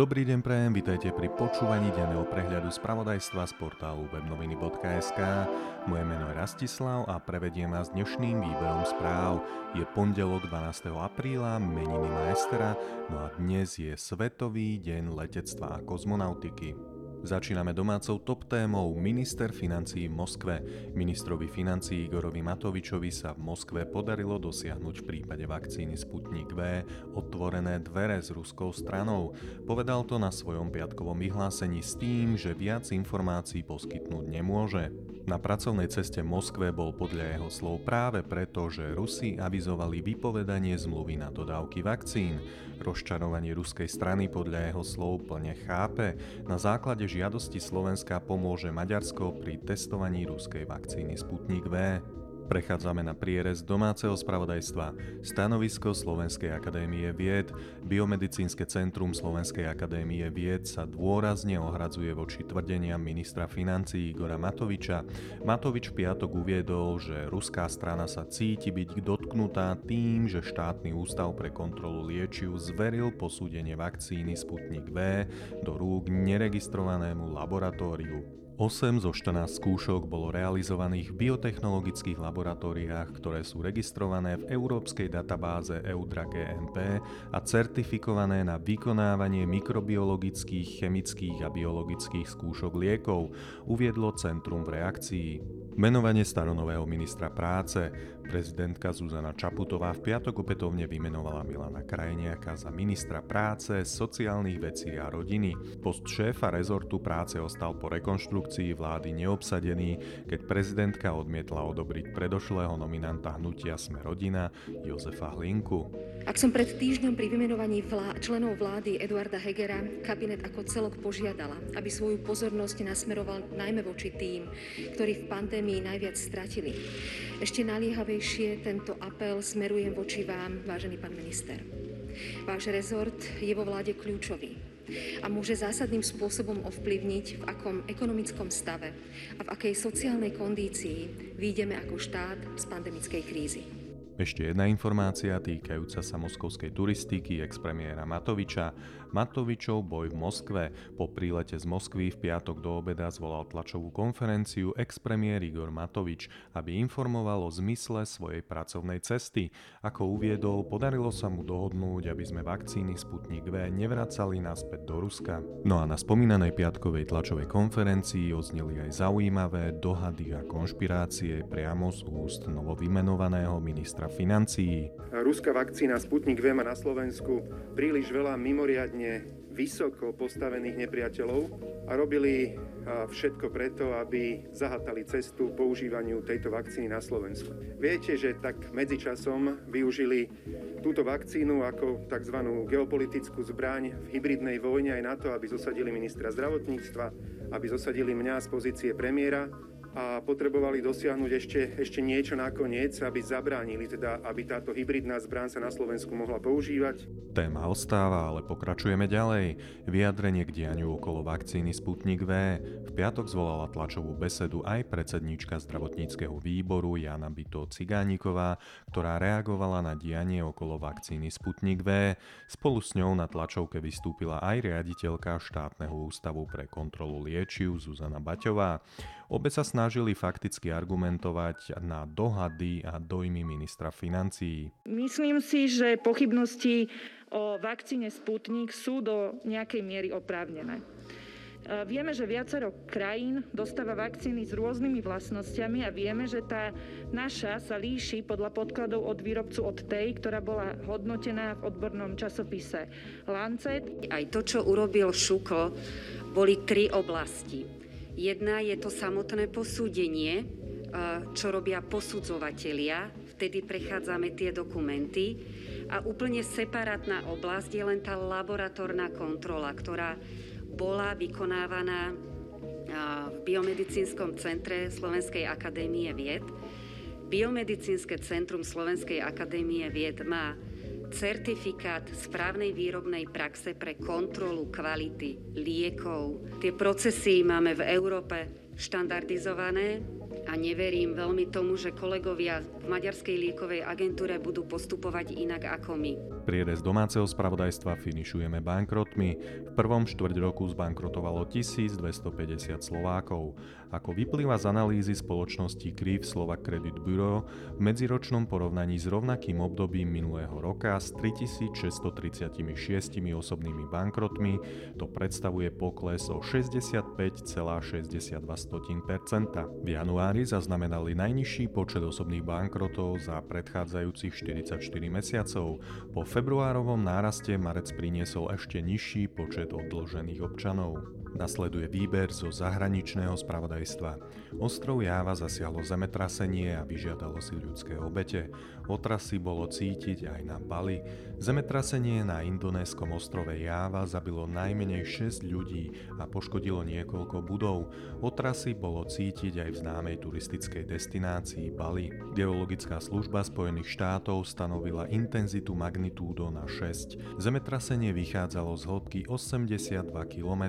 Dobrý deň prejem, vitajte pri počúvaní denného prehľadu spravodajstva z portálu webnoviny.sk. Moje meno je Rastislav a prevediem vás dnešným výberom správ. Je pondelok 12. apríla, meniny má Estera, no a dnes je Svetový deň letectva a kozmonautiky. Začíname domácou top témou Minister financí v Moskve. Ministrovi financí Igorovi Matovičovi sa v Moskve podarilo dosiahnuť v prípade vakcíny Sputnik V otvorené dvere s ruskou stranou. Povedal to na svojom piatkovom vyhlásení s tým, že viac informácií poskytnúť nemôže. Na pracovnej ceste Moskve bol podľa jeho slov práve preto, že Rusi avizovali vypovedanie zmluvy na dodávky vakcín. Rozčarovanie ruskej strany podľa jeho slov plne chápe. Na základe žiadosti Slovenska pomôže Maďarsko pri testovaní ruskej vakcíny Sputnik V. Prechádzame na prierez domáceho spravodajstva. Stanovisko Slovenskej akadémie vied. Biomedicínske centrum Slovenskej akadémie vied sa dôrazne ohradzuje voči tvrdeniam ministra financí Igora Matoviča. Matovič piatok uviedol, že ruská strana sa cíti byť dotknutá tým, že štátny ústav pre kontrolu liečiv zveril posúdenie vakcíny Sputnik V do rúk neregistrovanému laboratóriu. 8 zo 14 skúšok bolo realizovaných v biotechnologických laboratóriách, ktoré sú registrované v európskej databáze EUDRA GMP a certifikované na vykonávanie mikrobiologických, chemických a biologických skúšok liekov, uviedlo Centrum v reakcii. Menovanie staronového ministra práce. Prezidentka Zuzana Čaputová v piatok opätovne vymenovala Milana Krajniaka za ministra práce, sociálnych vecí a rodiny. Post šéfa rezortu práce ostal po rekonštrukcii vlády neobsadený, keď prezidentka odmietla odobriť predošlého nominanta hnutia Sme rodina Jozefa Hlinku. Ak som pred týždňom pri vymenovaní vlá- členov vlády Eduarda Hegera kabinet ako celok požiadala, aby svoju pozornosť nasmeroval najmä voči tým, ktorí v pandémii najviac stratili. Ešte naliehavejšie tento apel smerujem voči vám, vážený pán minister. Váš rezort je vo vláde kľúčový a môže zásadným spôsobom ovplyvniť, v akom ekonomickom stave a v akej sociálnej kondícii výjdeme ako štát z pandemickej krízy. Ešte jedna informácia týkajúca sa moskovskej turistiky expremiéra Matoviča. Matovičov boj v Moskve. Po prílete z Moskvy v piatok do obeda zvolal tlačovú konferenciu expremiér Igor Matovič, aby informoval o zmysle svojej pracovnej cesty. Ako uviedol, podarilo sa mu dohodnúť, aby sme vakcíny Sputnik V nevracali naspäť do Ruska. No a na spomínanej piatkovej tlačovej konferencii ozneli aj zaujímavé dohady a konšpirácie priamo z úst novovymenovaného ministra financií. Ruská vakcína Sputnik V má na Slovensku príliš veľa mimoriadne vysoko postavených nepriateľov a robili všetko preto, aby zahatali cestu používaniu tejto vakcíny na Slovensku. Viete, že tak medzičasom využili túto vakcínu ako tzv. geopolitickú zbraň v hybridnej vojne aj na to, aby zosadili ministra zdravotníctva, aby zosadili mňa z pozície premiéra a potrebovali dosiahnuť ešte, ešte niečo nakoniec, aby zabránili, teda aby táto hybridná zbrán sa na Slovensku mohla používať. Téma ostáva, ale pokračujeme ďalej. Vyjadrenie k dianiu okolo vakcíny Sputnik V. V piatok zvolala tlačovú besedu aj predsedníčka zdravotníckého výboru Jana Bito Cigániková, ktorá reagovala na dianie okolo vakcíny Sputnik V. Spolu s ňou na tlačovke vystúpila aj riaditeľka štátneho ústavu pre kontrolu liečiv Zuzana Baťová. Obe sa snažili fakticky argumentovať na dohady a dojmy ministra financií. Myslím si, že pochybnosti o vakcíne Sputnik sú do nejakej miery oprávnené. E, vieme, že viacero krajín dostáva vakcíny s rôznymi vlastnosťami a vieme, že tá naša sa líši podľa podkladov od výrobcu od tej, ktorá bola hodnotená v odbornom časopise Lancet. Aj to, čo urobil Šuko, boli tri oblasti. Jedna je to samotné posúdenie, čo robia posudzovatelia, vtedy prechádzame tie dokumenty. A úplne separátna oblasť je len tá laboratórna kontrola, ktorá bola vykonávaná v Biomedicínskom centre Slovenskej akadémie vied. Biomedicínske centrum Slovenskej akadémie vied má certifikát správnej výrobnej praxe pre kontrolu kvality liekov. Tie procesy máme v Európe štandardizované a neverím veľmi tomu, že kolegovia v Maďarskej liekovej agentúre budú postupovať inak ako my. Prierez domáceho spravodajstva finišujeme bankrotmi. V prvom štvrť roku zbankrotovalo 1250 Slovákov. Ako vyplýva z analýzy spoločnosti KRIV Slovak Credit Bureau, v medziročnom porovnaní s rovnakým obdobím minulého roka s 3636 osobnými bankrotmi to predstavuje pokles o 65,62%. V januári zaznamenali najnižší počet osobných bankrotov za predchádzajúcich 44 mesiacov. Po februárovom náraste marec priniesol ešte nižší počet odložených občanov. Nasleduje výber zo zahraničného spravodajstva. Ostrov Jáva zasiahlo zemetrasenie a vyžiadalo si ľudské obete. Otrasy bolo cítiť aj na Bali. Zemetrasenie na indonéskom ostrove Jáva zabilo najmenej 6 ľudí a poškodilo niekoľko budov. Otrasy bolo cítiť aj v známej turistickej destinácii Bali. Geologická služba Spojených štátov stanovila intenzitu magnitúdo na 6. Zemetrasenie vychádzalo z hĺbky 82 km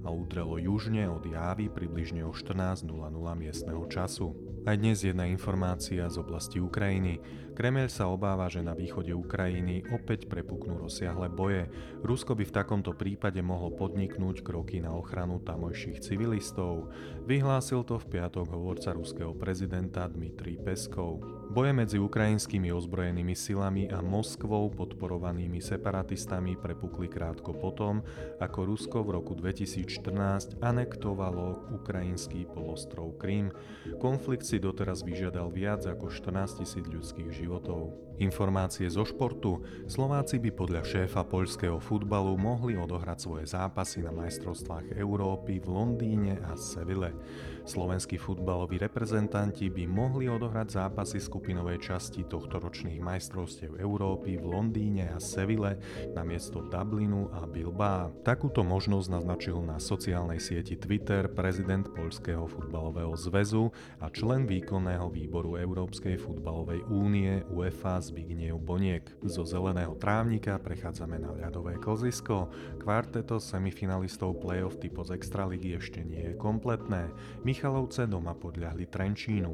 a udrelo južne od Jávy približne o 14.00 miestneho času. Aj dnes jedna informácia z oblasti Ukrajiny. Kremel sa obáva, že na východe Ukrajiny opäť prepuknú rozsiahle boje. Rusko by v takomto prípade mohlo podniknúť kroky na ochranu tamojších civilistov. Vyhlásil to v piatok hovorca ruského prezidenta Dmitrij Peskov. Boje medzi ukrajinskými ozbrojenými silami a Moskvou podporovanými separatistami prepukli krátko potom, ako Rusko v roku 2014 anektovalo ukrajinský polostrov Krym. Konflikt si doteraz vyžiadal viac ako 14 tisíc ľudských životov. Informácie zo športu. Slováci by podľa šéfa poľského futbalu mohli odohrať svoje zápasy na majstrovstvách Európy v Londýne a Seville. Slovenskí futbaloví reprezentanti by mohli odohrať zápasy skupinovej časti tohto ročných majstrovstiev Európy v Londýne a Seville na miesto Dublinu a Bilbao. Takúto možnosť naznačil na sociálnej sieti Twitter prezident Poľského futbalového zväzu a člen výkonného výboru Európskej futbalovej únie UEFA Zbigniew Boniek. Zo zeleného trávnika prechádzame na ľadové kozisko. Kvarteto semifinalistov play-off typo z Extraligy ešte nie je kompletné. Michalovce doma podľahli Trenčínu.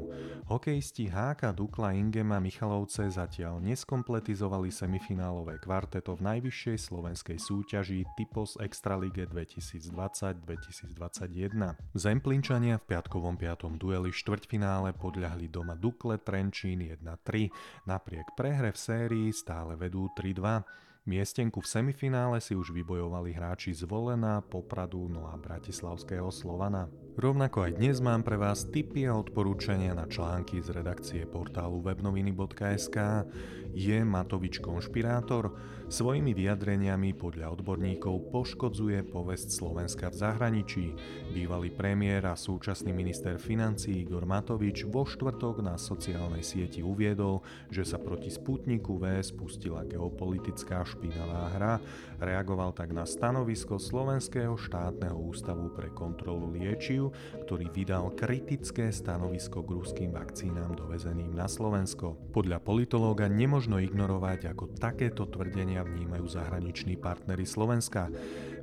Hokejisti HK Dukla Ingema Michalovce zatiaľ neskompletizovali semifinálové kvarteto v najvyššej slovenskej súťaži Typos Extralige 2020-2021. Zemplinčania v piatkovom piatom dueli štvrťfinále podľahli doma Dukle Trenčín 1-3. Napriek prehre v sérii stále vedú 3-2. Miestenku v semifinále si už vybojovali hráči z Volena, Popradu, no a Bratislavského Slovana. Rovnako aj dnes mám pre vás tipy a odporúčania na články z redakcie portálu webnoviny.sk. Je Matovič konšpirátor? Svojimi vyjadreniami podľa odborníkov poškodzuje povesť Slovenska v zahraničí. Bývalý premiér a súčasný minister financí Igor Matovič vo štvrtok na sociálnej sieti uviedol, že sa proti Sputniku V spustila geopolitická špinavá hra. Reagoval tak na stanovisko Slovenského štátneho ústavu pre kontrolu liečiv, ktorý vydal kritické stanovisko k ruským vakcínám dovezeným na Slovensko. Podľa politológa nemožno ignorovať, ako takéto tvrdenia vnímania vnímajú zahraniční partnery Slovenska.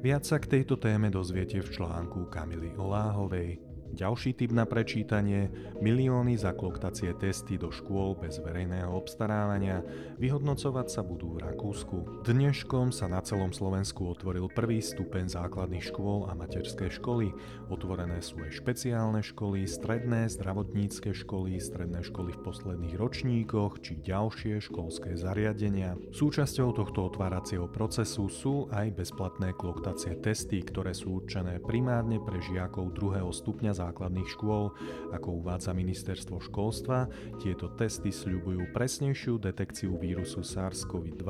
Viac sa k tejto téme dozviete v článku Kamily Oláhovej. Ďalší typ na prečítanie, milióny za kloktacie testy do škôl bez verejného obstarávania, vyhodnocovať sa budú v Rakúsku. Dneškom sa na celom Slovensku otvoril prvý stupeň základných škôl a materské školy. Otvorené sú aj špeciálne školy, stredné, zdravotnícke školy, stredné školy v posledných ročníkoch či ďalšie školské zariadenia. Súčasťou tohto otváracieho procesu sú aj bezplatné kloktacie testy, ktoré sú určené primárne pre žiakov druhého stupňa základných škôl. Ako uvádza ministerstvo školstva, tieto testy sľubujú presnejšiu detekciu vírusu SARS-CoV-2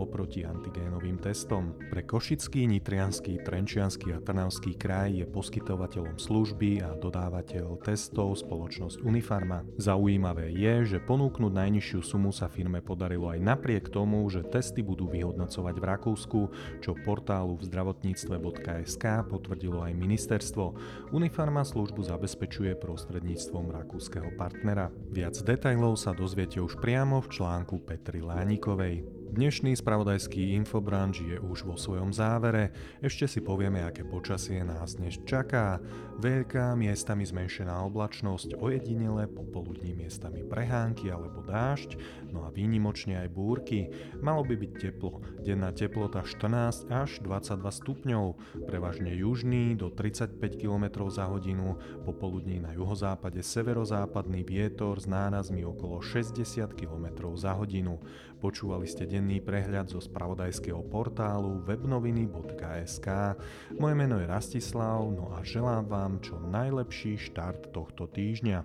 oproti antigénovým testom. Pre Košický, Nitrianský, Trenčianský a Trnavský kraj je poskytovateľom služby a dodávateľ testov spoločnosť Unifarma. Zaujímavé je, že ponúknuť najnižšiu sumu sa firme podarilo aj napriek tomu, že testy budú vyhodnocovať v Rakúsku, čo portálu v zdravotníctve.sk potvrdilo aj ministerstvo. Unifarma služba službu zabezpečuje prostredníctvom rakúskeho partnera. Viac detajlov sa dozviete už priamo v článku Petry Lánikovej. Dnešný spravodajský infobranč je už vo svojom závere. Ešte si povieme, aké počasie nás dnes čaká. Veľká miestami zmenšená oblačnosť, ojedinele popoludní miestami prehánky alebo dážď, no a výnimočne aj búrky. Malo by byť teplo. Denná teplota 14 až 22 stupňov, prevažne južný do 35 km za hodinu, popoludní na juhozápade severozápadný vietor s nárazmi okolo 60 km za hodinu. Počúvali ste denný prehľad zo spravodajského portálu webnoviny.sk. Moje meno je Rastislav, no a želám vám čo najlepší štart tohto týždňa.